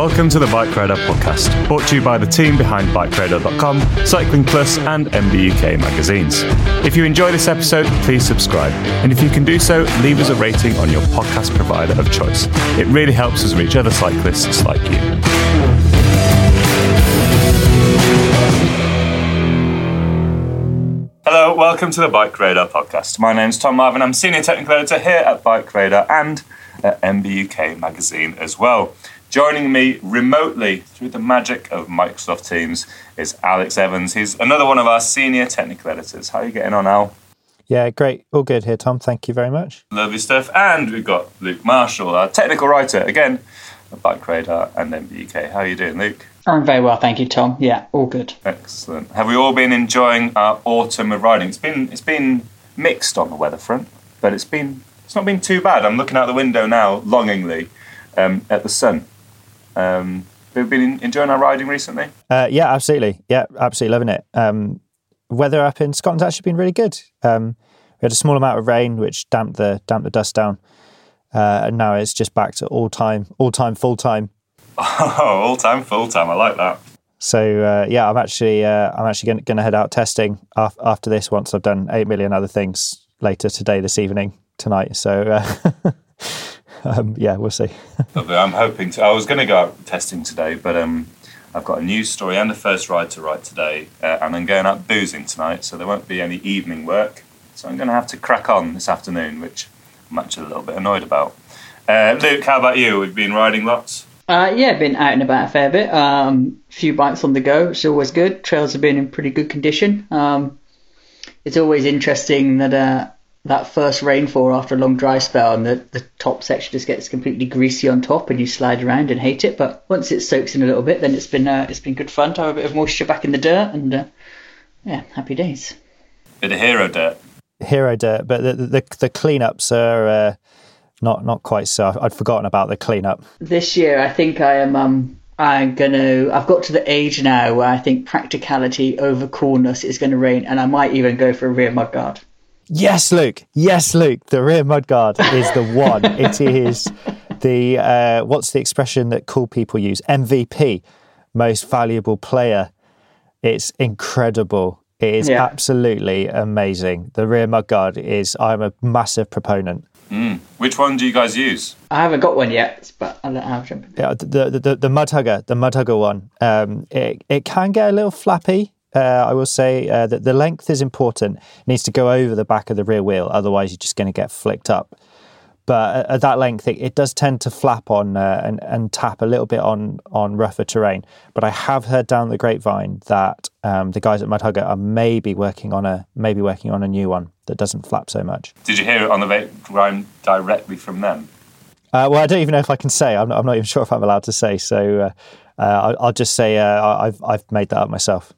Welcome to the Bike Radar podcast, brought to you by the team behind BikeRadar.com, Cycling Plus, and MBUK magazines. If you enjoy this episode, please subscribe, and if you can do so, leave us a rating on your podcast provider of choice. It really helps us reach other cyclists like you. Hello, welcome to the Bike Radar podcast. My name's Tom Marvin. I'm senior technical editor here at Bike Radar and at MBUK magazine as well. Joining me remotely through the magic of Microsoft Teams is Alex Evans. He's another one of our senior technical editors. How are you getting on, Al? Yeah, great. All good here, Tom. Thank you very much. Lovely stuff. And we've got Luke Marshall, our technical writer, again, at Bike Radar and MBUK. How are you doing, Luke? I'm very well, thank you, Tom. Yeah, all good. Excellent. Have we all been enjoying our autumn of riding? It's been it's been mixed on the weather front, but it's been it's not been too bad. I'm looking out the window now, longingly, um, at the sun. Um, have been enjoying our riding recently? Uh, yeah, absolutely. Yeah, absolutely loving it. Um, weather up in Scotland's actually been really good. Um, we had a small amount of rain, which damped the damped the dust down, uh, and now it's just back to all time, all time, full time. Oh, all time, full time. I like that. So uh, yeah, I'm actually uh, I'm actually going to head out testing af- after this once I've done eight million other things later today, this evening, tonight. So uh, um, yeah, we'll see. Lovely. I'm hoping to. I was going to go out testing today, but um, I've got a news story and a first ride to write today, uh, and I'm going out boozing tonight, so there won't be any evening work. So I'm going to have to crack on this afternoon, which I'm actually a little bit annoyed about. Uh, Luke, how about you? We've been riding lots. Uh, yeah, been out and about a fair bit. Um, few bikes on the go, which is always good. Trails have been in pretty good condition. Um, it's always interesting that uh, that first rainfall after a long dry spell and the, the top section just gets completely greasy on top and you slide around and hate it. But once it soaks in a little bit, then it's been uh, it's been good fun to have a bit of moisture back in the dirt and uh, yeah, happy days. Bit of hero dirt. Hero dirt, but the the, the cleanups are uh, not not quite so. I'd forgotten about the cleanup. This year, I think I am. Um, I'm gonna. I've got to the age now where I think practicality over coolness is going to reign, and I might even go for a rear mudguard. Yes, Luke. Yes, Luke. The rear mudguard is the one. it is the uh, what's the expression that cool people use? MVP, most valuable player. It's incredible. It is Yeah. absolutely amazing. The rear mudguard is. I'm a massive proponent. Mm. Which one do you guys use? I haven't got one yet, but I'll let Al jump in. Yeah, the the the, the mud hugger, the mud hugger one. Um, it it can get a little flappy. Uh, I will say uh, that the length is important. It needs to go over the back of the rear wheel, otherwise you're just going to get flicked up. But at, at that length, it, it does tend to flap on uh, and and tap a little bit on on rougher terrain. But I have heard down the grapevine that um, the guys at Mud Hugger are maybe working on a maybe working on a new one that doesn't flap so much. Did you hear it on the ground directly from them? Uh, well, I don't even know if I can say. I'm not, I'm not even sure if I'm allowed to say. So uh, uh, I'll, I'll just say uh, I've I've made that up myself.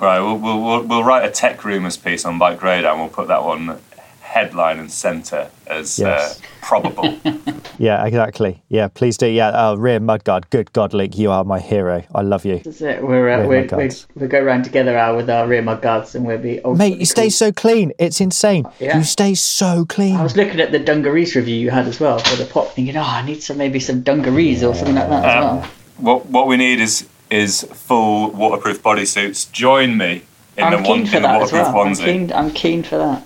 Right, we'll, we'll, we'll, we'll write a tech rumours piece on Bike Radar and we'll put that one headline and centre as Yes. uh, probable. Yeah, exactly. Yeah, please do. Yeah, oh, rear mudguard. Good God, Link, you are my hero. I love you, That's it. We're, uh, we're, we guards. we go around together Al, with our rear Mudguards and we'll be. mate. You stay cool. so clean. It's insane. Yeah. You stay so clean. I was looking at the dungarees review you had as well for the pop, thinking, oh, I need some maybe some dungarees or something like that as Um, well. what, what we need is is full waterproof bodysuits. Join me in I'm the one keen in the waterproof well. I'm onesie. keen, I'm keen for that.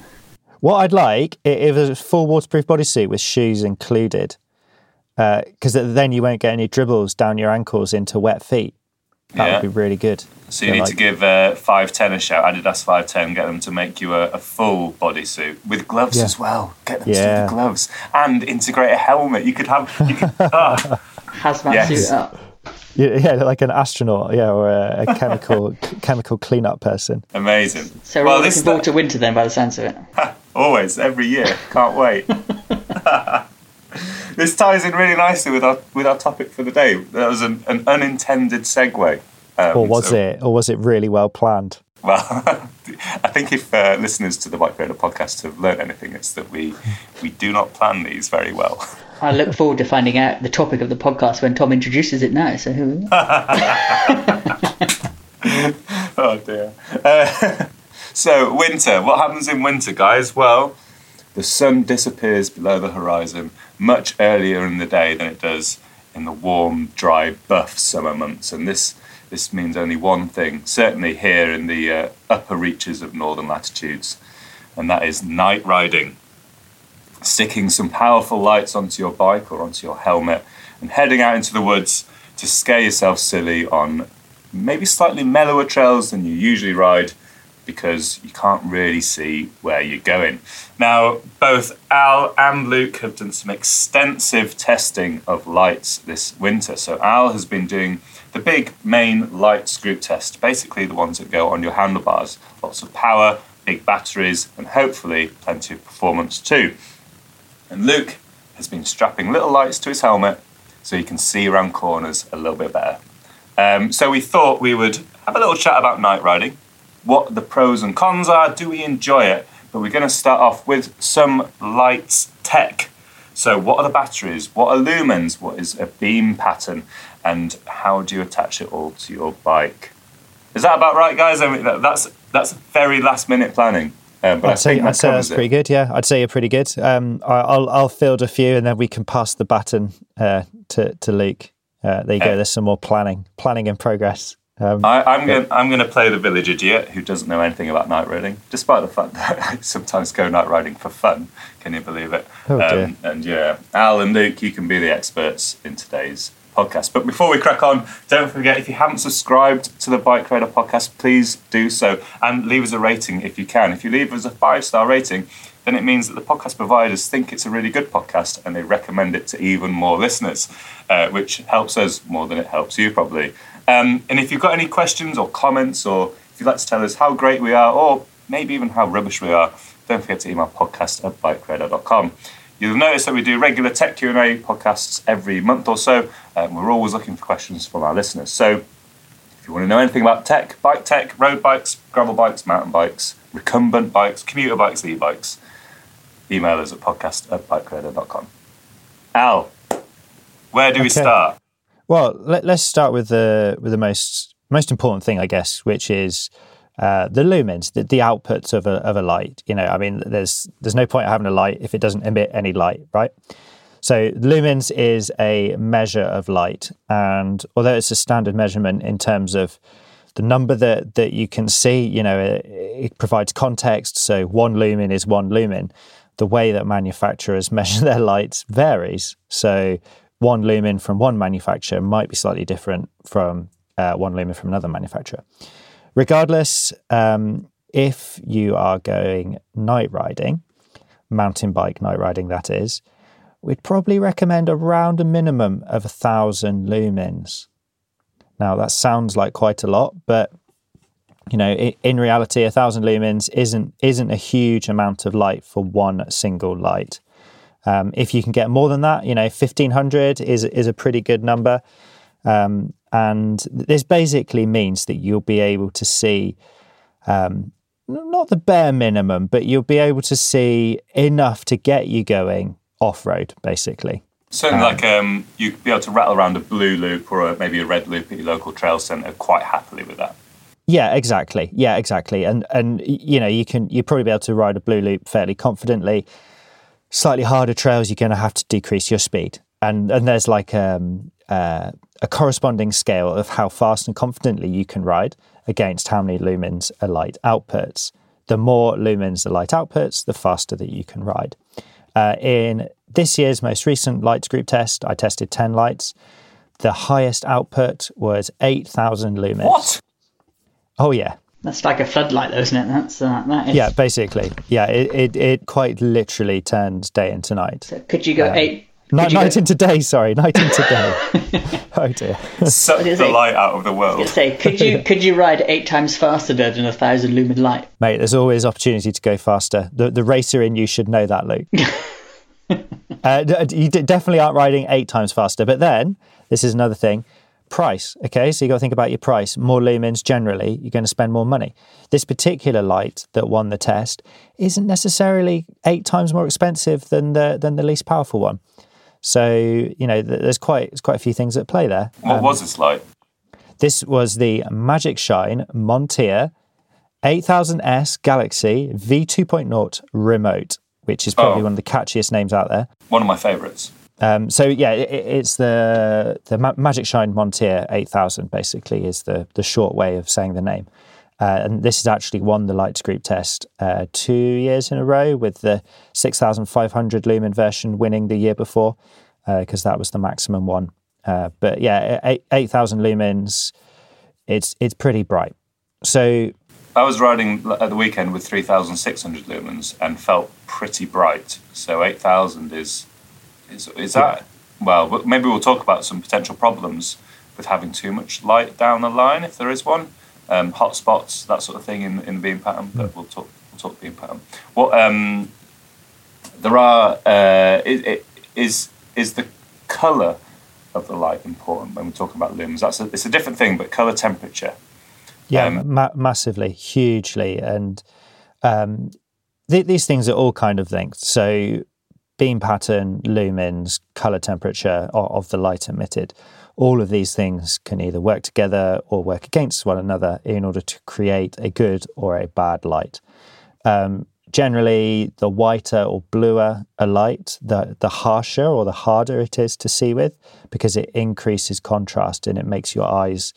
What I'd like i- if it was a full waterproof bodysuit with shoes included, because then you won't get any dribbles down your ankles into wet feet. That Yeah. would be really good. So you Yeah, need like- to give uh, 510 a shout, Adidas 510, get them to make you a, a full bodysuit with gloves Yeah. as well. Get them to do the gloves and integrate a helmet. You could have. You could, ah. Hazmat Yes. suit up. Yeah, yeah, like an astronaut, yeah, or a, a chemical chemical cleanup person. Amazing. So we're well, this looking forward to winter then, by the sounds of it. always every year. Can't wait. this ties in really nicely with our with our topic for the day. That was an, an unintended segue. Um, Or was so- it? Or was it really well planned? Well, I think if uh, listeners to the Bike Radar podcast have learned anything, it's that we we do not plan these very well. I look forward to finding out the topic of the podcast when Tom introduces it now. So who? oh dear. Uh, so winter. What happens in winter, guys? Well, the sun disappears below the horizon much earlier in the day than it does in the warm, dry, buff summer months. And this this means only one thing, certainly here in the uh, upper reaches of northern latitudes, and that is night riding. Sticking some powerful lights onto your bike or onto your helmet and heading out into the woods to scare yourself silly on maybe slightly mellower trails than you usually ride because you can't really see where you're going. Now, both Al and Luke have done some extensive testing of lights this winter. So, Al has been doing the big main lights group test, basically the ones that go on your handlebars. Lots of power, big batteries, and hopefully plenty of performance too. And Luke has been strapping little lights to his helmet so he can see around corners a little bit better. Um, so we thought we would have a little chat about night riding, what the pros and cons are, do we enjoy it? But we're going to start off with some lights tech. So, what are the batteries? What are lumens? What is a beam pattern? And how do you attach it all to your bike? Is that about right, guys? I mean, that's that's very last minute planning. Um, I'd say, I'd say that's it. pretty good. Yeah, I'd say you're pretty good. Um, I, will I'll field a few, and then we can pass the baton uh, to to Luke. Uh, there you go. There's some more planning, planning in progress. Um, I, am going. I'm going to play the village idiot who doesn't know anything about night riding, despite the fact that I sometimes go night riding for fun. Can you believe it? Oh, um, and yeah, Al and Luke, you can be the experts in today's podcast. But before we crack on, don't forget if you haven't subscribed to the Bike Radar podcast, please do so and leave us a rating if you can. If you leave us a five star rating, then it means that the podcast providers think it's a really good podcast and they recommend it to even more listeners, uh, which helps us more than it helps you probably. Um, and if you've got any questions or comments, or if you'd like to tell us how great we are, or maybe even how rubbish we are, don't forget to email podcast at bikeradar.com. You'll notice that we do regular tech Q&A podcasts every month or so. Um, we're always looking for questions from our listeners. So if you want to know anything about tech, bike tech, road bikes, gravel bikes, mountain bikes, recumbent bikes, commuter bikes, e-bikes, email us at podcast at bikeradar.com. Al, where do we start? Well, let, us start with the with the most most important thing, I guess, which is uh, the lumens, the, the outputs of a of a light. You know, I mean, there's there's no point having a light if it doesn't emit any light, right? So lumens is a measure of light, and although it's a standard measurement in terms of the number that that you can see, you know, it, it provides context. So one lumen is one lumen. The way that manufacturers measure their lights varies. So one lumen from one manufacturer might be slightly different from uh, one lumen from another manufacturer. Regardless, um, if you are going night riding, mountain bike night riding, that is, we'd probably recommend around a minimum of a thousand lumens. Now that sounds like quite a lot, but you know, in reality, a thousand lumens isn't isn't a huge amount of light for one single light. Um, if you can get more than that, you know, 1500 is, is a pretty good number. Um, and this basically means that you'll be able to see um, not the bare minimum, but you'll be able to see enough to get you going off road, basically. Certainly, um, like um, you'd be able to rattle around a blue loop or a, maybe a red loop at your local trail centre quite happily with that. Yeah, exactly. Yeah, exactly. And and you know you can you probably be able to ride a blue loop fairly confidently slightly harder trails, you're going to have to decrease your speed. And, and there's like um, uh, a corresponding scale of how fast and confidently you can ride against how many lumens a light outputs. The more lumens the light outputs, the faster that you can ride. Uh, in this year's most recent lights group test, I tested 10 lights. The highest output was 8,000 lumens. What? Oh, yeah. That's like a floodlight, though, isn't it? That's uh, that is. Yeah, basically. Yeah, it, it, it quite literally turns day into night. So could you go um, eight? Night, night go... into day, sorry, night into day. oh dear. Suck the light out of the world. Say, could you could you ride eight times faster than a thousand lumen light? Mate, there's always opportunity to go faster. The the racer in you should know that, Luke. uh, you definitely aren't riding eight times faster. But then, this is another thing price. Okay, so you got to think about your price. More lumens generally, you're going to spend more money. This particular light that won the test isn't necessarily eight times more expensive than the than the least powerful one. So you know, there's quite there's quite a few things at play there. What um, was this light? This was the Magic Shine Monteer 8000S Galaxy V2.0 remote, which is probably oh. one of the catchiest names out there. One of my favourites. Um, so yeah, it, it's the the Magic Shine Monteer 8000. Basically, is the the short way of saying the name. Uh, and this has actually won the Lights Group test uh, two years in a row, with the 6,500 lumen version winning the year before, because uh, that was the maximum one. Uh, but yeah, 8,000 lumens, it's it's pretty bright. So I was riding at the weekend with 3,600 lumens and felt pretty bright. So 8,000 is is is that well? Maybe we'll talk about some potential problems with having too much light down the line if there is one um, hot spots, that sort of thing in, in the beam pattern. But we'll talk we'll talk beam pattern. What um, there are uh, it, it, is is the color of the light important when we're talking about lumens. That's a, it's a different thing, but color temperature. Yeah, um, ma- massively, hugely, and um, th- these things are all kind of linked. So beam pattern, lumens, color temperature of the light emitted all of these things can either work together or work against one another in order to create a good or a bad light. Um, generally, the whiter or bluer a light, the, the harsher or the harder it is to see with because it increases contrast and it makes your eyes,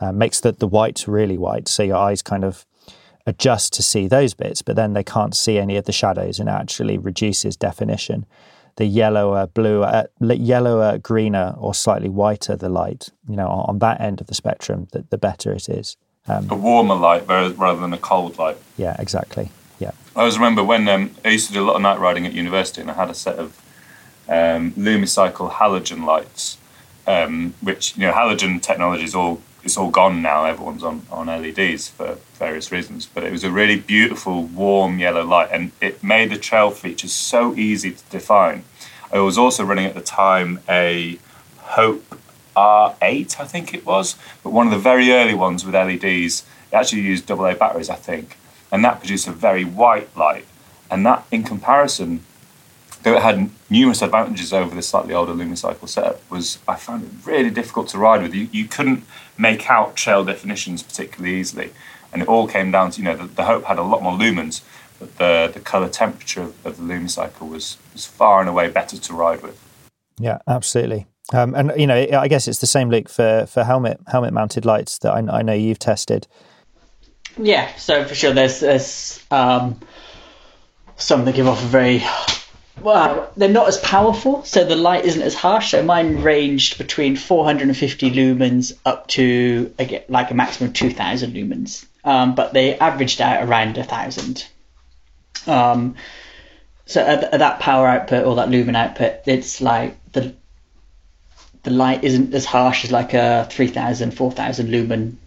uh, makes the, the white really white. So your eyes kind of adjust to see those bits, but then they can't see any of the shadows and actually reduces definition the yellower, bluer, yellower, greener, or slightly whiter the light, you know, on that end of the spectrum, the, the better it is. Um, a warmer light rather than a cold light. Yeah, exactly. Yeah. I always remember when um, I used to do a lot of night riding at university, and I had a set of um, Lumicycle halogen lights, um, which you know halogen technology is all it's all gone now. Everyone's on, on LEDs for various reasons. But it was a really beautiful, warm yellow light, and it made the trail features so easy to define. I was also running at the time a Hope R8, I think it was, but one of the very early ones with LEDs. It actually used AA batteries, I think, and that produced a very white light. And that, in comparison, though it had numerous advantages over the slightly older Lumicycle setup, was I found it really difficult to ride with. You, you couldn't make out trail definitions particularly easily, and it all came down to you know the, the Hope had a lot more lumens, but the the color temperature of, of the Lumicycle was was far and away better to ride with. Yeah, absolutely. Um, and you know, I guess it's the same look for for helmet helmet mounted lights that I, I know you've tested. Yeah, so for sure, there's there's um, some that give off a very well, they're not as powerful, so the light isn't as harsh. So mine ranged between 450 lumens up to again, like a maximum of 2,000 lumens, um, but they averaged out around a thousand. Um, so at, at, that power output or that lumen output, it's like the the light isn't as harsh as like a 3,000, 4,000 lumen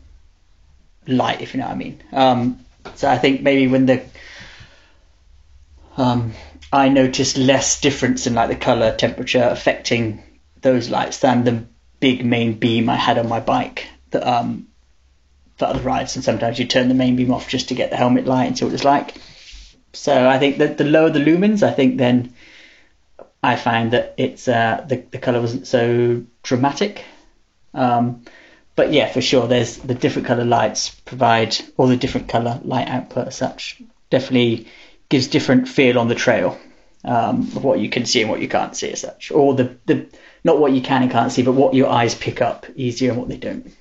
light, if you know what I mean. Um, so I think maybe when the um, I noticed less difference in like the color temperature affecting those lights than the big main beam I had on my bike that um for other rides and sometimes you turn the main beam off just to get the helmet light and see what it's like. So I think that the lower the lumens, I think then I find that it's uh, the the color wasn't so dramatic. Um, but yeah, for sure, there's the different color lights provide all the different color light output as such. Definitely gives different feel on the trail um, of what you can see and what you can't see as such, or the, the not what you can and can't see, but what your eyes pick up easier and what they don't.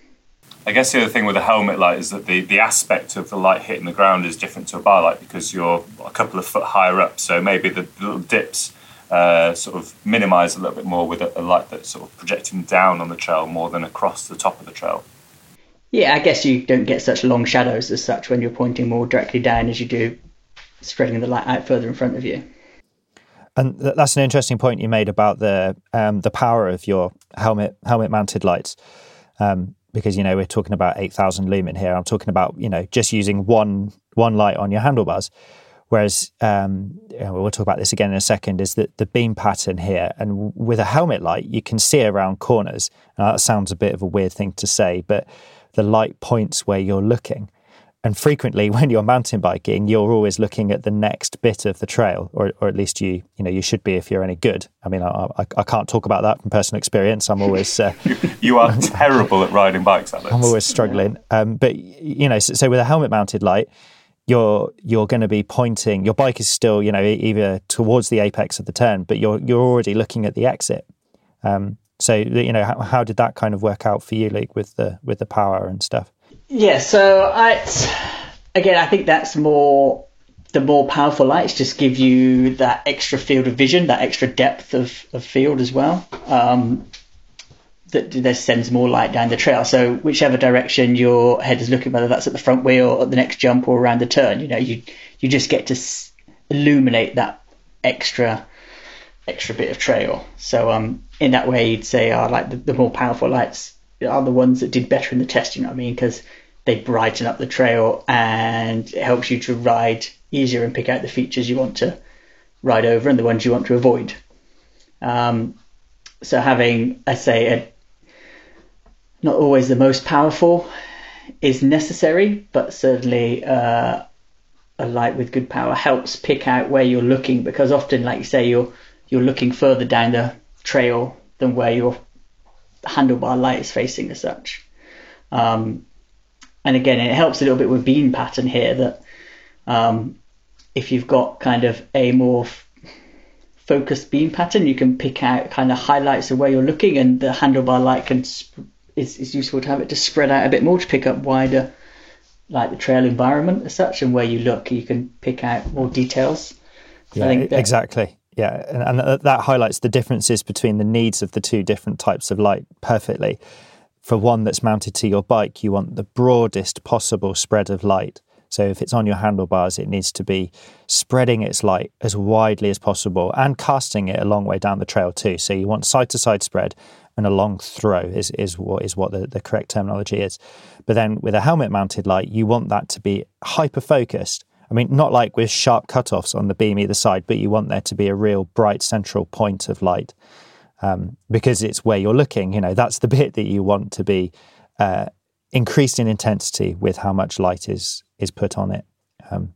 I guess the other thing with a helmet light is that the, the aspect of the light hitting the ground is different to a bar light because you're a couple of foot higher up. So maybe the, the little dips uh, sort of minimise a little bit more with a, a, light that's sort of projecting down on the trail more than across the top of the trail. Yeah, I guess you don't get such long shadows as such when you're pointing more directly down as you do spreading the light out further in front of you. And that's an interesting point you made about the um, the power of your helmet helmet mounted lights, um, because you know we're talking about eight thousand lumen here. I'm talking about you know just using one one light on your handlebars, whereas um, we'll talk about this again in a second. Is that the beam pattern here, and with a helmet light you can see around corners. Now, that sounds a bit of a weird thing to say, but the light points where you're looking. And frequently, when you're mountain biking, you're always looking at the next bit of the trail, or, or at least you you know you should be if you're any good. I mean, I, I, I can't talk about that from personal experience. I'm always uh, you are terrible at riding bikes, Alex. I'm always struggling. Um, but you know, so, so with a helmet mounted light, you're you're going to be pointing. Your bike is still you know either towards the apex of the turn, but you're you're already looking at the exit. Um, so you know, how, how, did that kind of work out for you, Luke, with the with the power and stuff? Yeah, so I again, I think that's more the more powerful lights just give you that extra field of vision, that extra depth of, of field as well. Um, that, that sends more light down the trail. So whichever direction your head is looking, whether that's at the front wheel at the next jump or around the turn, you know, you you just get to illuminate that extra extra bit of trail. So um, in that way, you'd say, oh, like the, the more powerful lights are the ones that did better in the test. You know what I mean? Because they brighten up the trail and it helps you to ride easier and pick out the features you want to ride over and the ones you want to avoid. Um, so having, I say, a, not always the most powerful is necessary, but certainly uh, a light with good power helps pick out where you're looking because often, like you say, you're you're looking further down the trail than where your handlebar light is facing as such. Um, and again, it helps a little bit with beam pattern here that um, if you've got kind of a more f- focused beam pattern, you can pick out kind of highlights of where you're looking, and the handlebar light can sp- is, is useful to have it to spread out a bit more to pick up wider, like the trail environment as such, and where you look, you can pick out more details. Yeah, exactly. Yeah, and, and that highlights the differences between the needs of the two different types of light perfectly for one that's mounted to your bike, you want the broadest possible spread of light. So if it's on your handlebars, it needs to be spreading its light as widely as possible and casting it a long way down the trail too. So you want side to side spread and a long throw is, is what is what the, the correct terminology is. But then with a helmet mounted light, you want that to be hyper focused. I mean, not like with sharp cutoffs on the beam either side, but you want there to be a real bright central point of light um, because it's where you're looking. You know, that's the bit that you want to be uh, increased in intensity with how much light is is put on it. Um,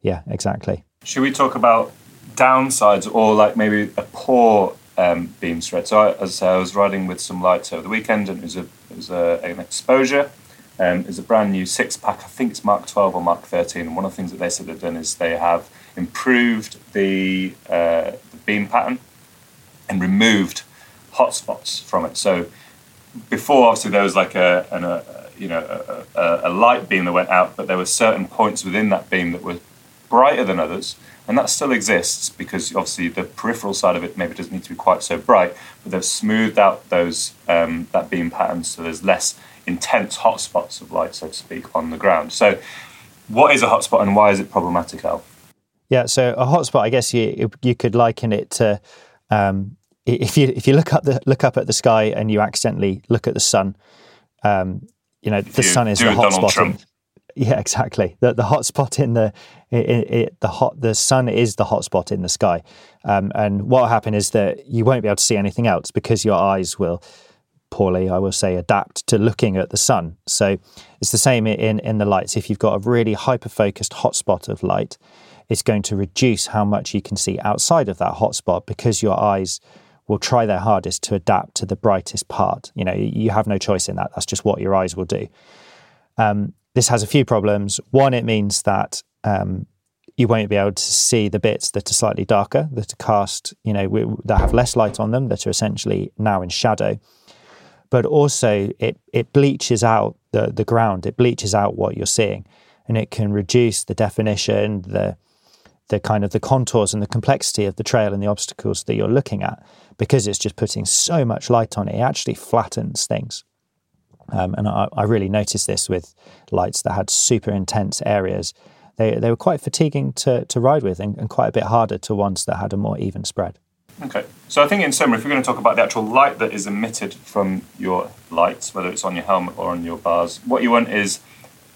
yeah, exactly. Should we talk about downsides or like maybe a poor um, beam spread? So, I, as I, say, I was riding with some lights over the weekend, and it was a it was a, an exposure. Um, it's a brand new six pack. I think it's Mark 12 or Mark 13. And one of the things that they said they've done is they have improved the, uh, the beam pattern and removed hotspots from it. So before, obviously, there was like a, an, a you know a, a, a, light beam that went out, but there were certain points within that beam that were brighter than others, and that still exists because obviously the peripheral side of it maybe doesn't need to be quite so bright, but they've smoothed out those um, that beam pattern so there's less intense hotspots of light, so to speak, on the ground. So, what is a hotspot and why is it problematic, Al? Yeah, so a hotspot, I guess you you could liken it to um, if you if you look up the look up at the sky and you accidentally look at the sun, um, you know if the sun is the hotspot. Yeah, exactly. The the hotspot in the it, it, the hot the sun is the hotspot in the sky, um, and what will happen is that you won't be able to see anything else because your eyes will poorly, I will say, adapt to looking at the sun. So it's the same in in the lights. If you've got a really hyper focused hotspot of light, it's going to reduce how much you can see outside of that hotspot because your eyes will try their hardest to adapt to the brightest part. You know, you have no choice in that. That's just what your eyes will do. Um, this has a few problems. One, it means that um, you won't be able to see the bits that are slightly darker, that are cast, you know, that have less light on them, that are essentially now in shadow. But also, it it bleaches out the the ground. It bleaches out what you're seeing, and it can reduce the definition, the the kind of the contours and the complexity of the trail and the obstacles that you're looking at because it's just putting so much light on it, it actually flattens things. Um, and I, I, really noticed this with lights that had super intense areas. They, they were quite fatiguing to, to ride with and, and quite a bit harder to ones that had a more even spread. Okay, so I think in summary, if we're going to talk about the actual light that is emitted from your lights, whether it's on your helmet or on your bars, what you want is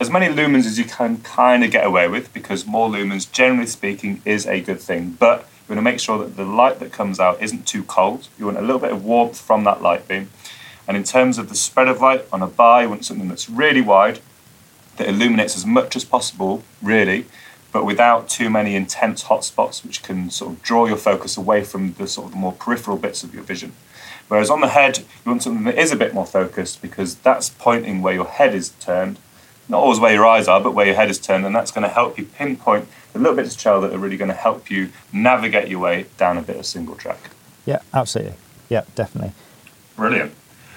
as many lumens as you can kind of get away with because more lumens, generally speaking, is a good thing. But you want to make sure that the light that comes out isn't too cold. You want a little bit of warmth from that light beam. And in terms of the spread of light on a bar, you want something that's really wide, that illuminates as much as possible, really, but without too many intense hotspots, which can sort of draw your focus away from the sort of the more peripheral bits of your vision. Whereas on the head, you want something that is a bit more focused because that's pointing where your head is turned not always where your eyes are, but where your head is turned, and that's going to help you pinpoint the little bits of trail that are really going to help you navigate your way down a bit of single track. Yeah, absolutely. Yeah, definitely. Brilliant.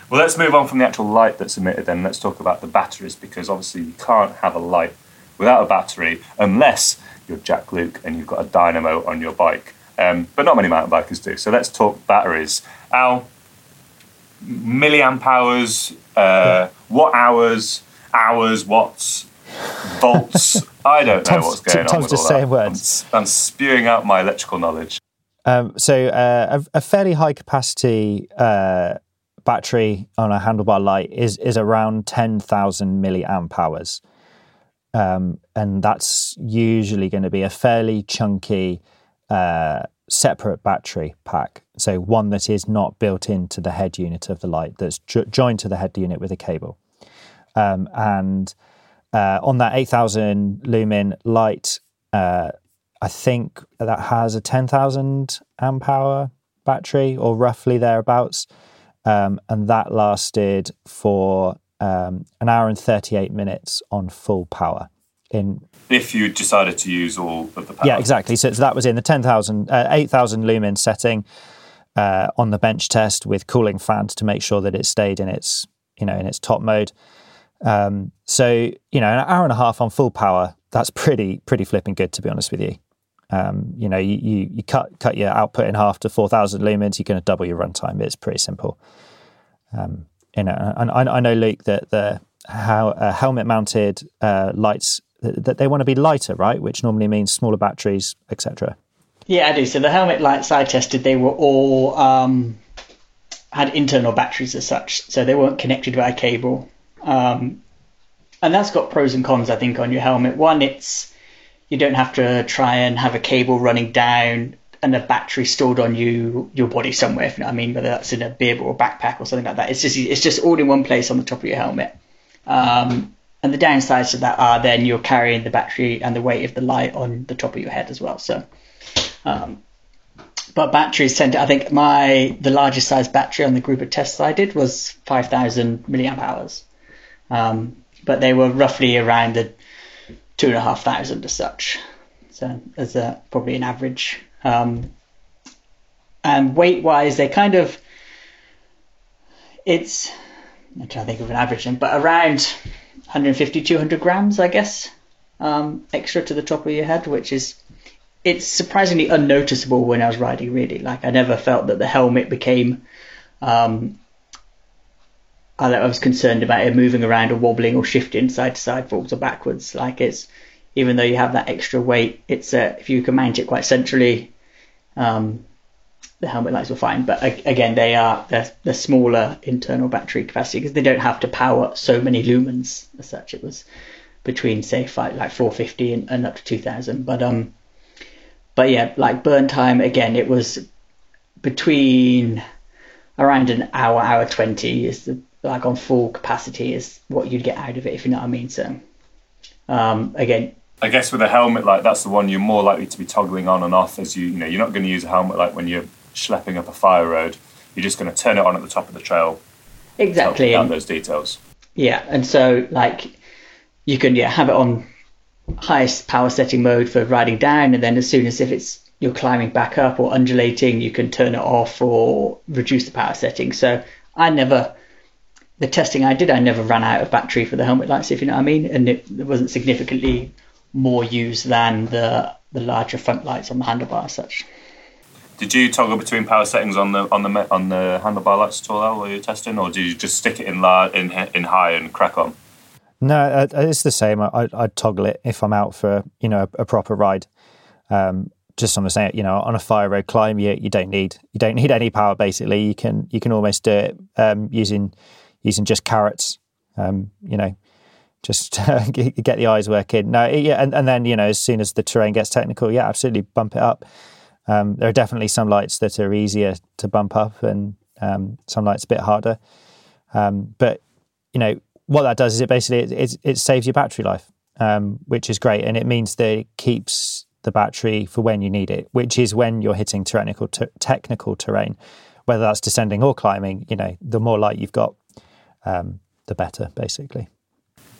Well, let's move on from the actual light that's emitted then. Let's talk about the batteries because obviously you can't have a light without a battery unless you're Jack Luke and you've got a dynamo on your bike. Um, but not many mountain bikers do. So let's talk batteries. Al, milliamp hours, uh, watt hours, hours, watts, volts. I don't know Tom's- what's going Tom's on. with just saying. I'm words. s- I'm, spewing out my electrical knowledge. Um, so uh, a, a fairly high capacity uh, battery on a handlebar light is is around ten thousand milliamp hours, um, and that's usually going to be a fairly chunky uh, separate battery pack. So one that is not built into the head unit of the light, that's jo- joined to the head unit with a cable, um, and uh, on that eight thousand lumen light. Uh, I think that has a 10,000 amp hour battery or roughly thereabouts. Um, and that lasted for um, an hour and 38 minutes on full power. In If you decided to use all of the power. Yeah, exactly. So, so that was in the 10,000, uh, 8,000 lumen setting uh, on the bench test with cooling fans to make sure that it stayed in its, you know, in its top mode. Um, so, you know, an hour and a half on full power, that's pretty, pretty flipping good, to be honest with you. Um, you know, you, you, you cut cut your output in half to 4,000 lumens, you're going to double your runtime. It's pretty simple. Um, you know, and I, I know, Luke, that the how uh, helmet mounted uh, lights that they want to be lighter, right? Which normally means smaller batteries, etc. Yeah, I do. So the helmet lights I tested, they were all um, had internal batteries as such, so they weren't connected by a cable. Um, and that's got pros and cons, I think, on your helmet. One, it's you don't have to try and have a cable running down and a battery stored on you your body somewhere. If you know what I mean, whether that's in a bib or a backpack or something like that. It's just it's just all in one place on the top of your helmet. Um, and the downsides to that are then you're carrying the battery and the weight of the light on the top of your head as well. So, um, but batteries tend to, I think my the largest size battery on the group of tests I did was 5,000 milliamp hours, um, but they were roughly around the two and a half thousand as such. So as a probably an average. Um, and weight wise, they kind of it's I'm trying to think of an average but around 150, 200 grams, I guess, um, extra to the top of your head, which is it's surprisingly unnoticeable when I was riding. Really, like I never felt that the helmet became. Um, I was concerned about it moving around or wobbling or shifting side to side, forwards or backwards. Like it's even though you have that extra weight, it's if you can manage it quite centrally, um, the helmet lights were fine. But again, they are they're smaller internal battery capacity because they don't have to power so many lumens as such. It was between say five, like 450 and, and up to 2000. But um, but yeah, like burn time again, it was between around an hour, hour 20 is the like on full capacity is what you'd get out of it if you know what I mean. So um, again, I guess with a helmet like that's the one you're more likely to be toggling on and off as you, you know, you're not going to use a helmet like when you're schlepping up a fire road. You're just going to turn it on at the top of the trail, exactly. down and- those details. Yeah, and so like you can yeah have it on highest power setting mode for riding down, and then as soon as if it's you're climbing back up or undulating, you can turn it off or reduce the power setting. So I never the testing I did, I never ran out of battery for the helmet lights, if you know what I mean, and it, it wasn't significantly more used than the the larger front lights on the handlebar as such. Did you toggle between power settings on the on the on the handlebar lights at all Al, while you were testing, or did you just stick it in large, in in high and crack on? No, uh, it's the same. I, I toggle it if I'm out for you know a, a proper ride. Um, just on the same, you know, on a fire road climb, you you don't need you don't need any power. Basically, you can you can almost do it um, using using just carrots. Um, you know, just get get the eyes working. No, yeah, and, and then you know, as soon as the terrain gets technical, yeah, absolutely bump it up. Um, there are definitely some lights that are easier to bump up, and um, some lights a bit harder. Um, but you know what that does is it basically it, it, it saves your battery life, um, which is great, and it means that it keeps the battery for when you need it, which is when you're hitting technical technical terrain, whether that's descending or climbing. You know, the more light you've got, um, the better, basically.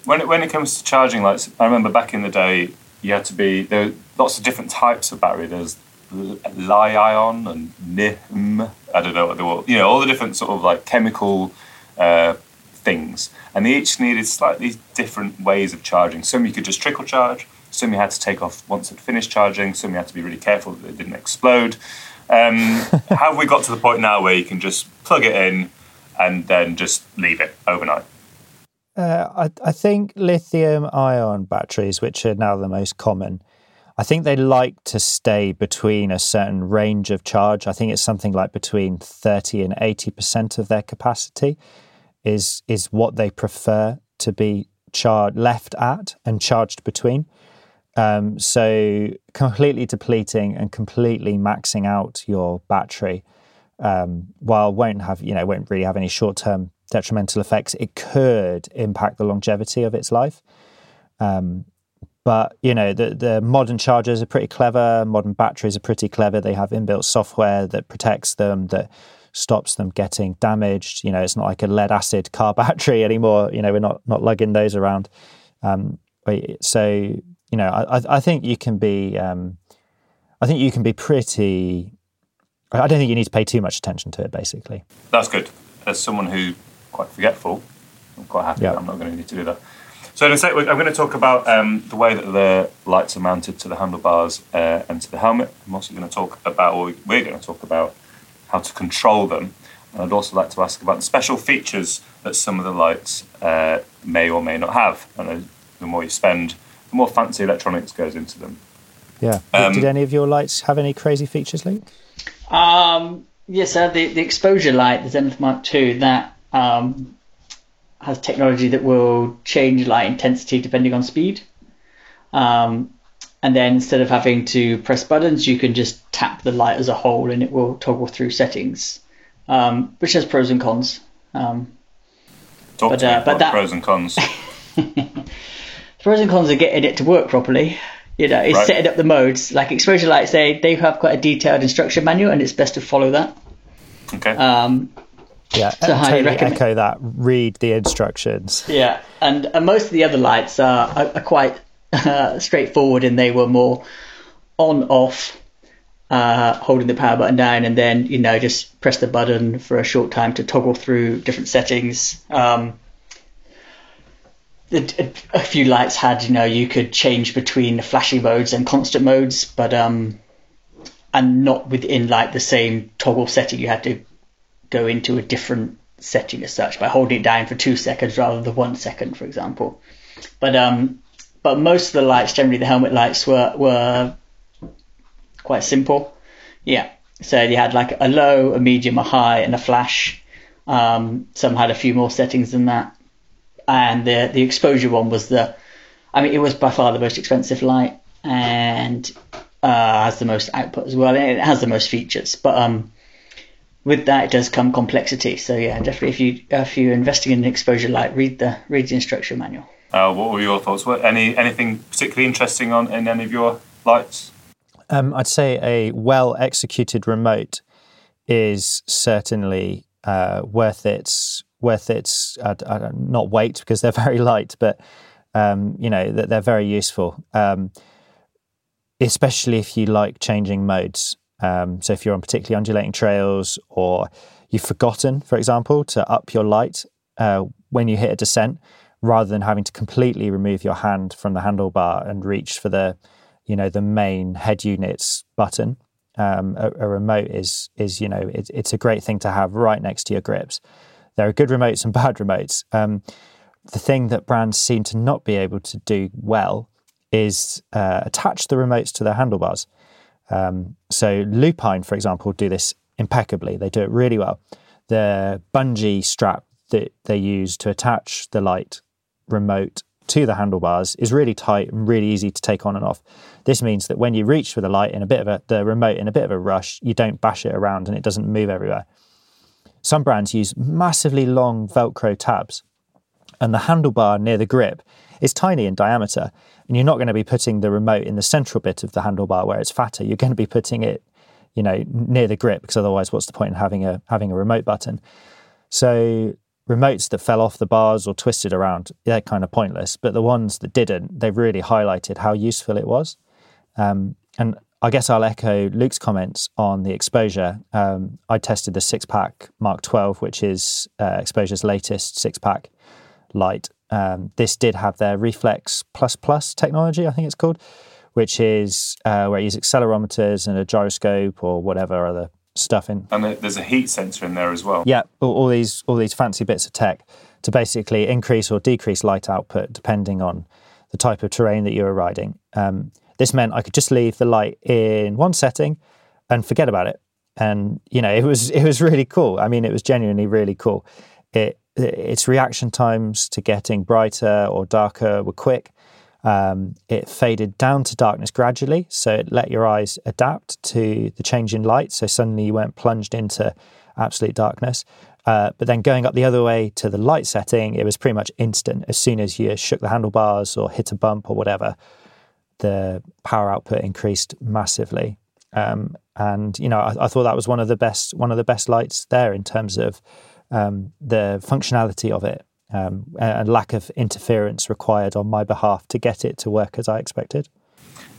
When it, when it comes to charging lights, I remember back in the day, you had to be there. Were lots of different types of battery. There's Li-ion and Nim. I don't know what they were. You know, all the different sort of like chemical uh, things, and they each needed slightly different ways of charging. Some you could just trickle charge. Some you had to take off once it finished charging. Some you had to be really careful that it didn't explode. Um, have we got to the point now where you can just plug it in and then just leave it overnight? Uh, I, I think lithium ion batteries, which are now the most common, I think they like to stay between a certain range of charge. I think it's something like between 30 and 80% of their capacity is is what they prefer to be charged left at and charged between. Um, so completely depleting and completely maxing out your battery, um, while won't have you know won't really have any short term detrimental effects, it could impact the longevity of its life. Um, but you know the the modern chargers are pretty clever. Modern batteries are pretty clever. They have inbuilt software that protects them, that stops them getting damaged. You know, it's not like a lead acid car battery anymore. You know, we're not not lugging those around. Um, so you know, I, I think you can be, um, I think you can be pretty. I don't think you need to pay too much attention to it. Basically, that's good. As someone who quite forgetful, I'm quite happy. Yep. I'm not going to need to do that. So in a sec, I'm going to talk about um, the way that the lights are mounted to the handlebars uh, and to the helmet. I'm also going to talk about, or we're going to talk about, how to control them. And I'd also like to ask about the special features that some of the lights uh, may or may not have. And the more you spend, the more fancy electronics goes into them. Yeah. Um, Did any of your lights have any crazy features, Luke? Um, yes, uh, the, the exposure light, the Zenith Mark II, that um, has technology that will change light intensity depending on speed. Um, and then instead of having to press buttons, you can just tap the light as a whole and it will toggle through settings, um, which has pros and cons. Um, Talk but, to uh, but that, pros and cons. pros and cons are getting it to work properly. You know, it's right. setting up the modes. Like exposure lights, they they have quite a detailed instruction manual, and it's best to follow that. Okay. Um, yeah, so totally recommend. echo that. Read the instructions. Yeah, and, and most of the other lights are, are, are quite uh, straightforward, and they were more on off, uh, holding the power button down, and then you know just press the button for a short time to toggle through different settings. Um, a, a few lights had you know you could change between the flashy modes and constant modes, but um, and not within like the same toggle setting. You had to go into a different setting as such by holding it down for two seconds rather than one second, for example. But um, but most of the lights, generally the helmet lights, were were quite simple. Yeah. So you had like a low, a medium, a high, and a flash. Um, some had a few more settings than that, and the the exposure one was the, I mean, it was by far the most expensive light and uh, has the most output as well. And it has the most features, but um, with that it does come complexity. So yeah, definitely if you if you're investing in an exposure light, read the read the instruction manual. Uh, what were your thoughts? What, any anything particularly interesting on in any of your lights? Um, I'd say a well executed remote is certainly uh, worth its worth its uh, not weight because they're very light, but um, you know that they're very useful. Um, especially if you like changing modes. Um, so if you're on particularly undulating trails or you've forgotten, for example, to up your light uh, when you hit a descent, rather than having to completely remove your hand from the handlebar and reach for the, you know, the main head units button. Um, a, a, remote is is you know it, it's a great thing to have right next to your grips. There are good remotes and bad remotes. Um, the thing that brands seem to not be able to do well is uh, attach the remotes to their handlebars. Um, so Lupine, for example, do this impeccably. They do it really well. The bungee strap that they use to attach the light remote to the handlebars is really tight and really easy to take on and off. This means that when you reach for the light in a bit of a the remote in a bit of a rush, you don't bash it around and it doesn't move everywhere. Some brands use massively long Velcro tabs, and the handlebar near the grip is tiny in diameter. And you're not going to be putting the remote in the central bit of the handlebar where it's fatter. You're going to be putting it, you know, near the grip because otherwise, what's the point in having a having a remote button? So remotes that fell off the bars or twisted around, they're kind of pointless. But the ones that didn't, they've really highlighted how useful it was. Um, and I guess I'll echo Luke's comments on the exposure. Um, I tested the six pack Mark 12, which is uh, exposure's latest six pack light. Um, this did have their Reflex Plus Plus technology, I think it's called, which is uh, where it uses accelerometers and a gyroscope or whatever other stuff in. And there's a heat sensor in there as well. Yeah, all, all these all these fancy bits of tech to basically increase or decrease light output depending on the type of terrain that you were riding. Um, this meant I could just leave the light in one setting and forget about it. And you know, it was it was really cool. I mean, it was genuinely really cool. It its reaction times to getting brighter or darker were quick. Um, it faded down to darkness gradually, so it let your eyes adapt to the change in light. So suddenly you weren't plunged into absolute darkness. Uh, but then going up the other way to the light setting, it was pretty much instant. As soon as you shook the handlebars or hit a bump or whatever, the power output increased massively. Um, and you know, I, I, thought that was one of the best one of the best lights there in terms of um, the functionality of it um, and lack of interference required on my behalf to get it to work as I expected.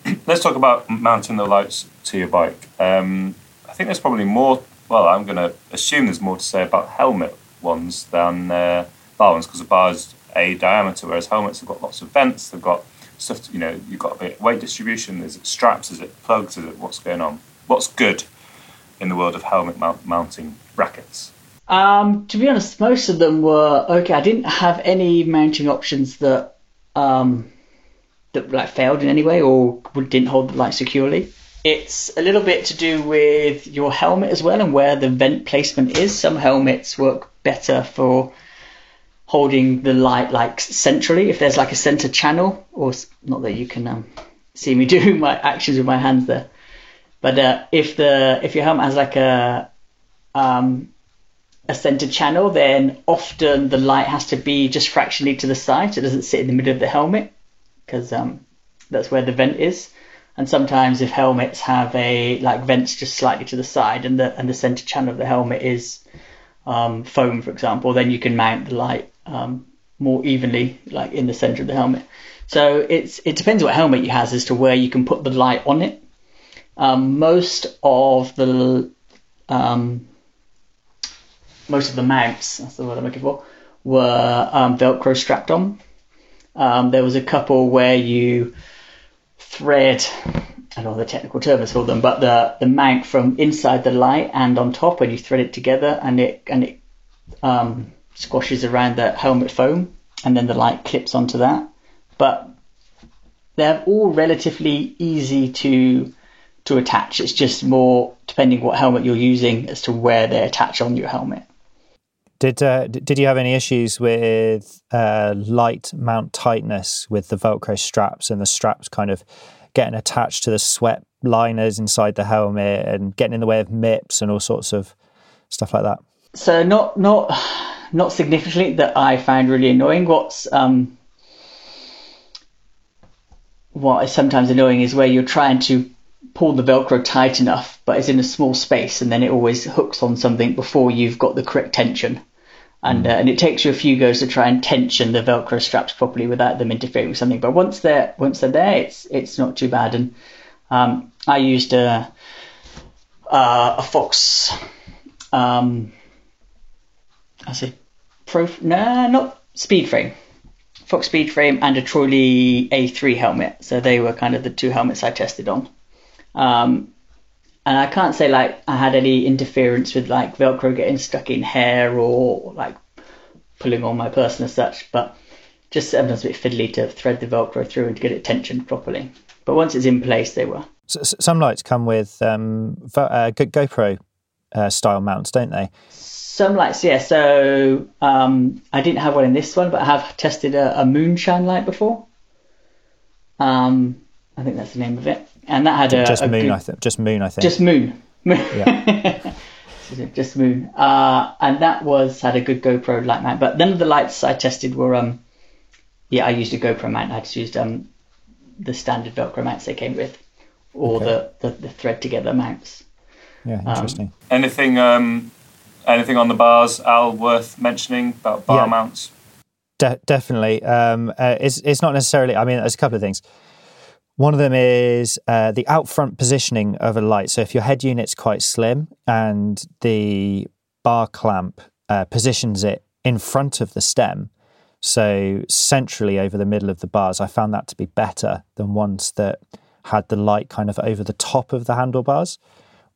Let's talk about mounting the lights to your bike. Um, I think there's probably more. Well, I'm going to assume there's more to say about helmet ones than uh, bar ones because the bar's a diameter, whereas helmets have got lots of vents. They've got stuff. To, you know, you've got a bit weight distribution. Is it straps? Is it plugs? Is it what's going on? What's good in the world of helmet mount- mounting brackets? Um, to be honest, most of them were okay. I didn't have any mounting options that um, that like failed in any way or didn't hold the light securely. It's a little bit to do with your helmet as well and where the vent placement is. Some helmets work better for holding the light like centrally. If there's like a center channel, or not that you can um, see me doing my actions with my hands there, but uh, if the if your helmet has like a um, a center channel, then often the light has to be just fractionally to the side. So it doesn't sit in the middle of the helmet because um, that's where the vent is. And sometimes if helmets have a like vents just slightly to the side and the and the center channel of the helmet is um, foam, for example, then you can mount the light um, more evenly, like in the center of the helmet. So it's it depends what helmet you has as to where you can put the light on it. Um, most of the um, most of the mounts, that's the word I'm looking for, were um, Velcro strapped on. Um, there was a couple where you thread, I don't know the technical terms for them, but the, the mount from inside the light and on top, and you thread it together, and it and it um, squashes around the helmet foam, and then the light clips onto that. But they're all relatively easy to to attach. It's just more depending what helmet you're using as to where they attach on your helmet. Did uh, did you have any issues with uh, light mount tightness with the Velcro straps and the straps kind of getting attached to the sweat liners inside the helmet and getting in the way of MIPS and all sorts of stuff like that? So not not not significantly that I found really annoying. What's um, what is sometimes annoying is where you're trying to pull the Velcro tight enough, but it's in a small space, and then it always hooks on something before you've got the correct tension and uh, and it takes you a few goes to try and tension the Velcro straps properly without them interfering with something. But once they're once they're there, it's it's not too bad. And um, I used a uh, a Fox, um, I say pro no not Speedframe, Fox Speedframe and a Troy Lee A3 helmet. So they were kind of the two helmets I tested on. Um, and I can't say like I had any interference with like Velcro getting stuck in hair or like pulling on my person as such, but just sometimes a bit fiddly to thread the Velcro through and to get it tensioned properly. But once it's in place, they were. So, some lights come with um, uh, GoPro uh, style mounts, don't they? Some lights, yeah. So um, I didn't have one in this one, but I have tested a, a moonshine light before. Um, I think that's the name of it and that had a just a moon. good, I think just moon. I think just moon. Yeah. just moon. Uh, and that was had a good GoPro light mount. But none of the lights I tested were um, yeah, I used a GoPro mount. I just used um, the standard Velcro mounts they came with, or okay. the, the, the thread together mounts. Yeah, interesting. Um, anything um, anything on the bars, Al, worth mentioning about bar yeah. mounts? De- definitely. Um, uh, it's it's not necessarily. I mean, there's a couple of things One of them is uh, the out front positioning of a light. So if your head unit's quite slim and the bar clamp uh, positions it in front of the stem, so centrally over the middle of the bars, I found that to be better than ones that had the light kind of over the top of the handlebars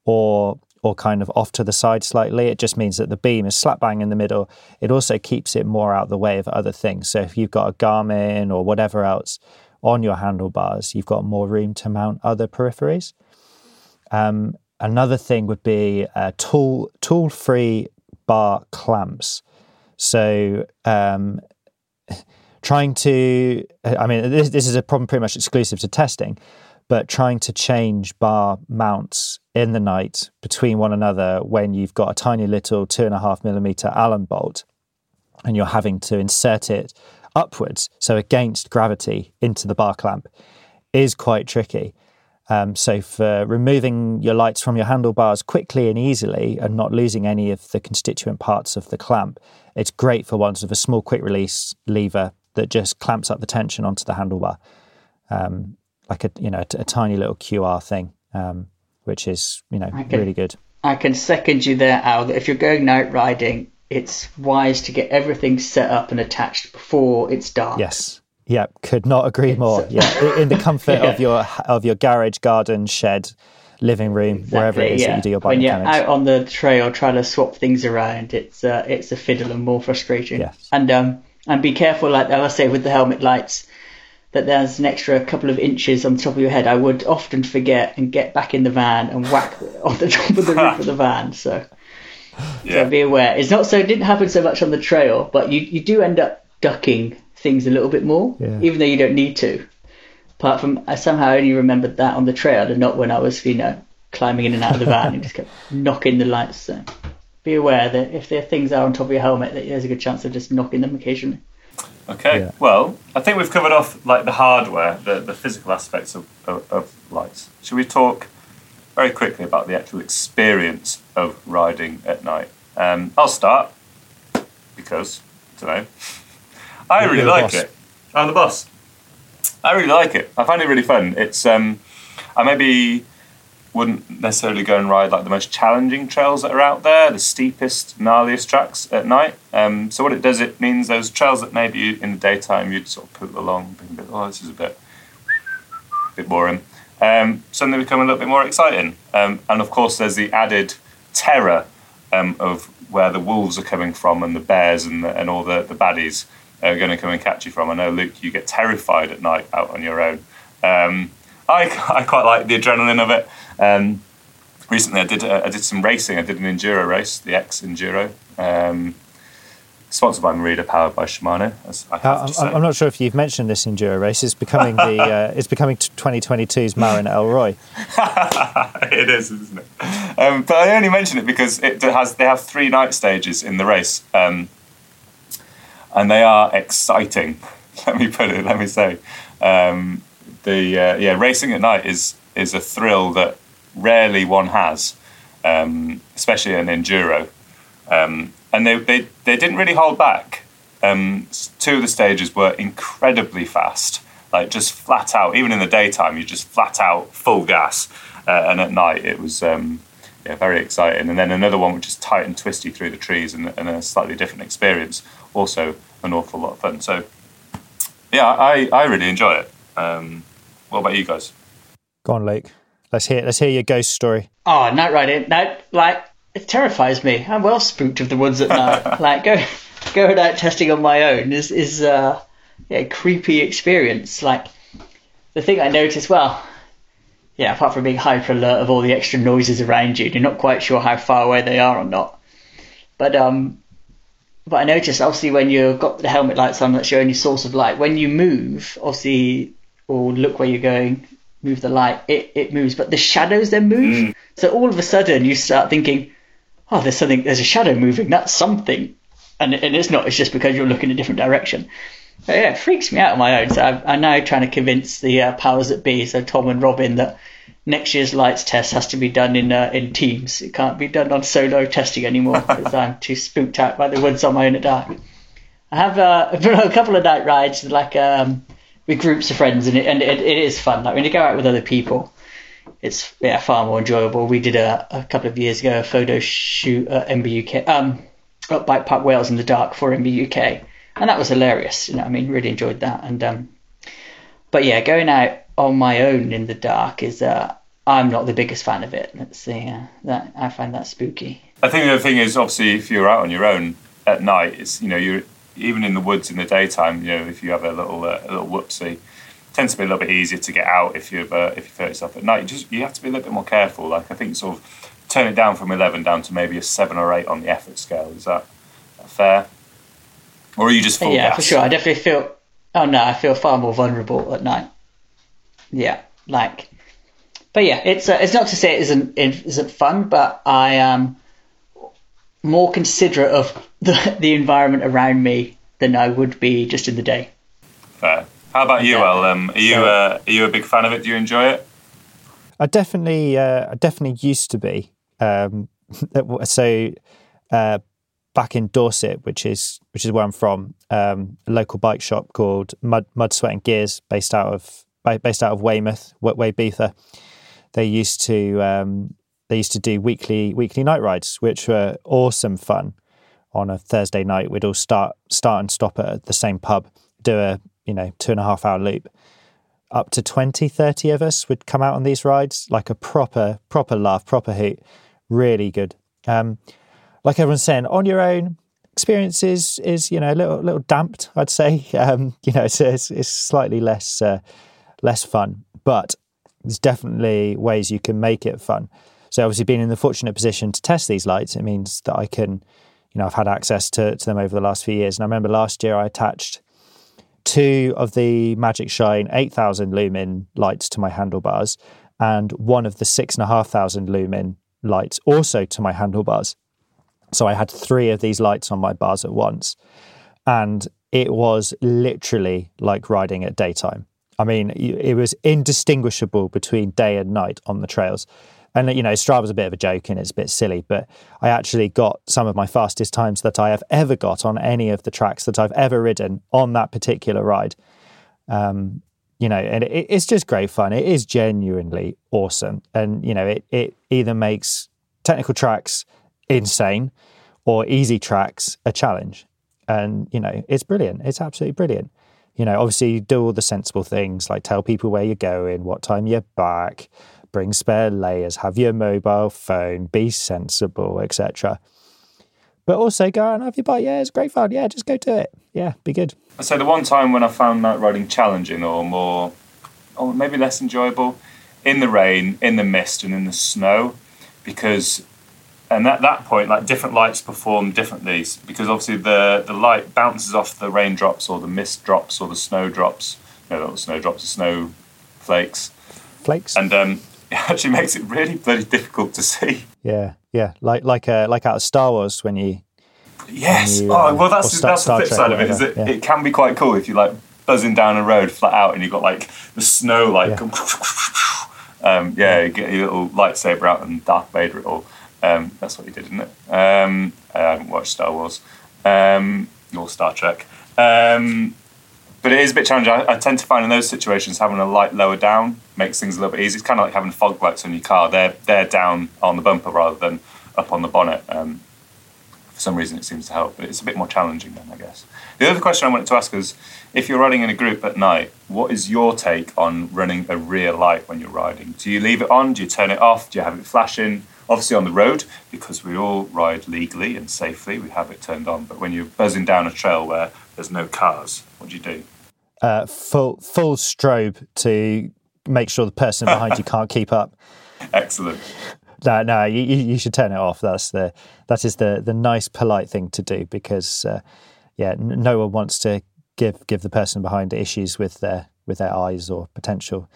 or or kind of off to the side slightly. It just means that the beam is slap bang in the middle. It also keeps it more out of the way of other things. So if you've got a Garmin or whatever else on your handlebars, you've got more room to mount other peripheries. Um, another thing would be uh, tool tool free bar clamps. So um, trying to, I mean, this, this is a problem pretty much exclusive to testing, but trying to change bar mounts in the night between one another when you've got a tiny little two and a half millimeter Allen bolt and you're having to insert it upwards, so against gravity into the bar clamp, is quite tricky. Um, so, for removing your lights from your handlebars quickly and easily and not losing any of the constituent parts of the clamp, it's great for ones with a small quick release lever that just clamps up the tension onto the handlebar, um, like a you know a, a, tiny little QR thing, um, which is you know can, really good. I can second you there, Al. That if you're going night riding, it's wise to get everything set up and attached before it's dark. Yes. Yeah, could not agree more. Yeah, in the comfort yeah. of your of your garage, garden, shed, living room, exactly, wherever it is yeah. that you do your bike When you're out on the trail trying to swap things around, it's uh, it's a fiddle and more frustrating. Yes. And um and be careful, like I say, with the helmet lights, that there's an extra couple of inches on the top of your head. I would often forget and get back in the van and whack on the top of the roof of the van. So yeah. So be aware. It's not so. It didn't happen so much on the trail, but you you do end up ducking things a little bit more, yeah. even though you don't need to. Apart from, I somehow only remembered that on the trail and not when I was, you know, climbing in and out of the van and just kept knocking the lights. So be aware that if there things are on top of your helmet, that there's a good chance of just knocking them occasionally. Okay, yeah. well, I think we've covered off like the hardware, the, the physical aspects of, of, of lights. Should we talk very quickly about the actual experience of riding at night. Um, I'll start because I don't know. I really like boss. it. I'm the boss. I really like it. I find it really fun. It's um, I maybe wouldn't necessarily go and ride like the most challenging trails that are out there, the steepest, gnarliest tracks at night. Um, so what it does, it means those trails that maybe in the daytime you'd sort of put along, being a bit, oh, this is a bit, a bit boring um, suddenly become a little bit more exciting. Um, and of course, there's the added terror um, of where the wolves are coming from and the bears and, the, and all the, the baddies are going to come and catch you from. I know, Luke, you get terrified at night out on your own. Um, I, I quite like the adrenaline of it. Um, recently, I did uh, I did some racing. I did an enduro race, the X Enduro. Sponsored by Merida, powered by Shimano. Uh, I'm, I'm, not sure if you've mentioned this enduro race. It's becoming the uh, it's becoming 2022's Marin Elroy. it is, isn't it? Um, but I only mention it because it has they have three night stages in the race, um, and they are exciting. Let me put it. Let me say, um, the uh, yeah racing at night is is a thrill that rarely one has, um, especially an enduro. Um, and they, they, they didn't really hold back. Um, two of the stages were incredibly fast, like just flat out. Even in the daytime, you just flat out full gas, uh, and at night it was um, yeah very exciting. And then another one which is tight and twisty through the trees and, and a slightly different experience, also an awful lot of fun. So yeah, I, I really enjoy it. Um, what about you guys? Go on, Luke. Let's hear let's hear your ghost story. Oh, not right in No, like it terrifies me. I'm well spooked of the woods at night. like go, going out testing on my own is is uh, yeah, a creepy experience. Like the thing I noticed, well, yeah, apart from being hyper alert of all the extra noises around you, you're not quite sure how far away they are or not. But um, but I noticed obviously when you've got the helmet lights on that's your only source of light, when you move, obviously, or look where you're going, move the light, it, it moves, but the shadows then move. Mm. So all of a sudden you start thinking, oh, there's something, there's a shadow moving. That's something, and and it's not. It's just because you're looking a different direction. But yeah, it freaks me out on my own. So I'm, I'm now trying to convince the uh, powers that be, so Tom and Robin, that next year's lights test has to be done in uh, in teams. It can't be done on solo testing anymore because I'm too spooked out by the woods on my own at dark. I have uh, a couple of night rides, like um, with groups of friends, and it, and it, it is fun. Like when you go out with other people, it's yeah far more enjoyable. We did a, a couple of years ago a photo shoot at MBUK, um, up Bike Park Wales in the dark for MBUK, and that was hilarious. You know, I mean, really enjoyed that. And um, but yeah, going out on my own in the dark is uh, I'm not the biggest fan of it. Let's see, uh, that I find that spooky. I think the other thing is obviously if you're out on your own at night, it's you know you're even in the woods in the daytime. You know if you have a little uh, a little whoopsie, tends to be a little bit easier to get out if you've uh, if you feel yourself at night. You just you have to be a little bit more careful. Like I think sort of turn it down from eleven down to maybe a seven or eight on the effort scale. Is that, that fair? Or are you just full yeah, gas? for sure. I definitely feel. Oh no, I feel far more vulnerable at night. Yeah, like, but yeah, it's uh, it's not to say it isn't it isn't fun, but I am more considerate of the the environment around me than I would be just in the day. Fair. How about you, Yeah. El? Um, are you uh, are you a big fan of it? Do you enjoy it? I definitely, uh, I definitely used to be. Um, so uh, back in Dorset, which is which is where I'm from, um, a local bike shop called Mud Mud Sweat and Gears, based out of based out of Weymouth, Weybetha. They used to um, they used to do weekly weekly night rides, which were awesome fun. On a Thursday night, we'd all start start and stop at the same pub, do a you know two and a half hour loop, up to 20 30 of us would come out on these rides like a proper proper laugh proper hoot. Really good. Um like everyone's saying on your own experience is is you know a little little damped i'd say. Um you know it's it's, it's slightly less uh, less fun but there's definitely ways you can make it fun. So obviously being in the fortunate position to test these lights it means that i can you know i've had access to, to them over the last few years. And i remember last year i attached two of the Magicshine 8000 lumen lights to my handlebars and one of the 6,500 lumen lights also to my handlebars. So I had three of these lights on my bars at once. And it was literally like riding at daytime. I mean, it was indistinguishable between day and night on the trails. And, you know, Strava's a bit of a joke and it's a bit silly, but I actually got some of my fastest times that I have ever got on any of the tracks that I've ever ridden on that particular ride. Um, you know, and it, it's just great fun. It is genuinely awesome. And, you know, it, it either makes technical tracks insane or easy tracks a challenge. And, you know, it's brilliant. It's absolutely brilliant. You know, obviously, you do all the sensible things like tell people where you're going, what time you're back, bring spare layers, have your mobile phone, be sensible, etc. But also go out and have your bike. Yeah, it's great fun. Yeah, just go do it. Yeah, be good. I'd the one time when I found night riding challenging or more, or maybe less enjoyable, in the rain, in the mist, and in the snow, because, and at that point, like different lights perform differently because obviously the the light bounces off the raindrops or the mist drops or the snow drops, no, not the snow drops, the snow flakes, Flakes. and um, it actually makes it really bloody difficult to see. yeah, yeah. Like like uh, like out of Star Wars when you Yes. you, oh, uh, well, that's Star- that's the flip Trek side of it. Is whatever, yeah. it can be quite cool if you like buzzing down a road flat out and you've got like the snow like. Yeah. Um, yeah, you get your little lightsaber out and Darth Vader it all. Um, that's what he did, isn't it? Um, I haven't watched Star Wars um, or Star Trek. Um, but it is a bit challenging. I, I tend to find in those situations having a light lower down makes things a little bit easier. It's kind of like having fog lights on your car. They're they're down on the bumper rather than up on the bonnet. Um, for some reason, it seems to help, but it's a bit more challenging then, I guess. The other question I wanted to ask is, if you're riding in a group at night, what is your take on running a rear light when you're riding? Do you leave it on? Do you turn it off? Do you have it flashing? Obviously on the road, because we all ride legally and safely, we have it turned on. But when you're buzzing down a trail where there's no cars, what do you do? uh, full full strobe to make sure the person behind you can't keep up. Excellent. No, no, you, you should turn it off. That's the that is the the nice, polite thing to do because, uh, yeah, n- no one wants to give give the person behind issues with their with their eyes or potential,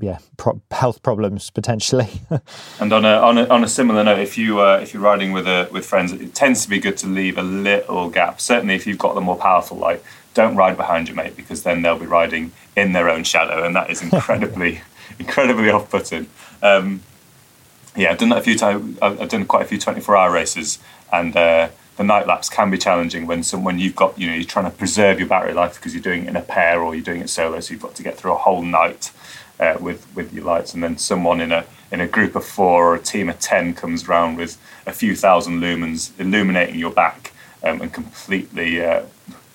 yeah, pro- health problems potentially. And on a, on a on a similar note, if you uh, if you're riding with a with friends, it tends to be good to leave a little gap. Certainly, if you've got the more powerful light, don't ride behind your mate because then they'll be riding in their own shadow, and that is incredibly incredibly off-putting. Um, yeah, I've done that a few times. I've done quite a few 24-hour races, and uh, the night laps can be challenging when someone you've got, you know, you're trying to preserve your battery life because you're doing it in a pair or you're doing it solo, so you've got to get through a whole night uh, with with your lights, and then someone in a in a group of four or a team of ten comes round with a few thousand lumens illuminating your back um, and completely uh,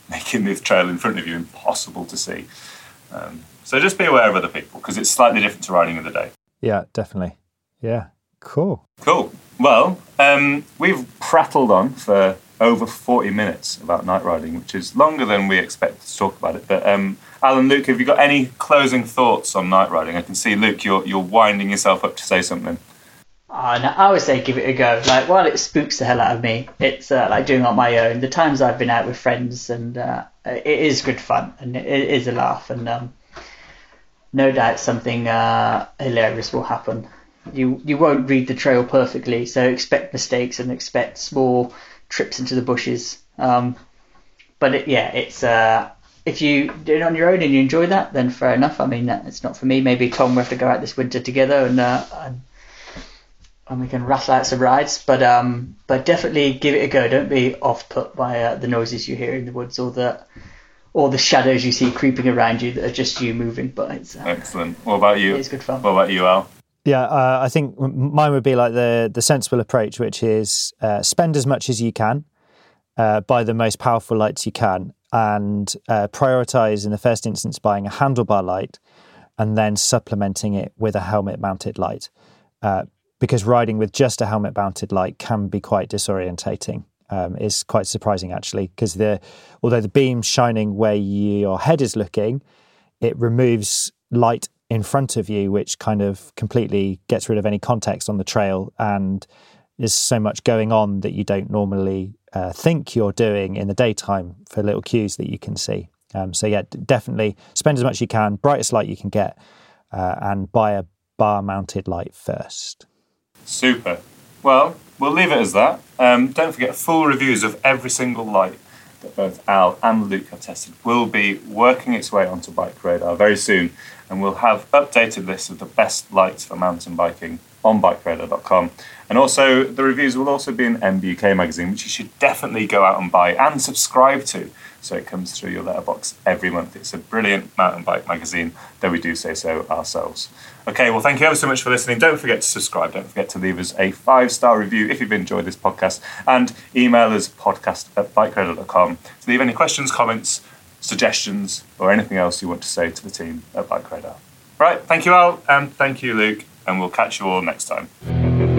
making the trail in front of you impossible to see. Um, so just be aware of other people because it's slightly different to riding in the day. Yeah, definitely. Yeah, cool. Cool. Well, um, we've prattled on for over 40 minutes about night riding, which is longer than we expected to talk about it. But um, Alan, Luke, have you got any closing thoughts on night riding? I can see, Luke, you're, you're winding yourself up to say something. Uh, no, I would say give it a go. Like while it spooks the hell out of me, it's uh, like doing it on my own. The times I've been out with friends, and uh, it is good fun, and it is a laugh, and um, no doubt something uh, hilarious will happen. You you won't read the trail perfectly, so expect mistakes and expect small trips into the bushes. Um, but it, yeah, it's uh, if you do it on your own and you enjoy that, then fair enough. I mean, it's not for me. Maybe Tom will have to go out this winter together and. Uh, and and we can rattle out some rides. But um, but definitely give it a go. Don't be off put by uh, the noises you hear in the woods or the or the shadows you see creeping around you that are just you moving. But it's uh, excellent. What about you? It's good fun. What about you, Al? Yeah, uh, I think mine would be like the the sensible approach, which is uh, spend as much as you can, uh, buy the most powerful lights you can, and uh, prioritize in the first instance buying a handlebar light, and then supplementing it with a helmet mounted light uh, because riding with just a helmet mounted light can be quite disorientating. Um, is quite surprising actually because the although the beam's shining where your head is looking, it removes light in front of you, which kind of completely gets rid of any context on the trail and there's so much going on that you don't normally uh, think you're doing in the daytime for little cues that you can see. Um, so yeah, definitely spend as much as you can, brightest light you can get, uh, and buy a bar mounted light first. Super. Well, we'll leave it as that. Um, don't forget, full reviews of every single light that both Al and Luke have tested will be working its way onto BikeRadar very soon, and we'll have updated lists of the best lights for mountain biking on bikeradar.com. And also, the reviews will also be in MBUK magazine, which you should definitely go out and buy and subscribe to so it comes through your letterbox every month. It's a brilliant mountain bike magazine, though we do say so ourselves. Okay, well, thank you ever so much for listening. Don't forget to subscribe. Don't forget to leave us a five star review if you've enjoyed this podcast, and email us podcast at bikeradar.com to leave any questions, comments, suggestions, or anything else you want to say to the team at BikeRadar. Right, thank you, Al, and thank you, Luke, and we'll catch you all next time.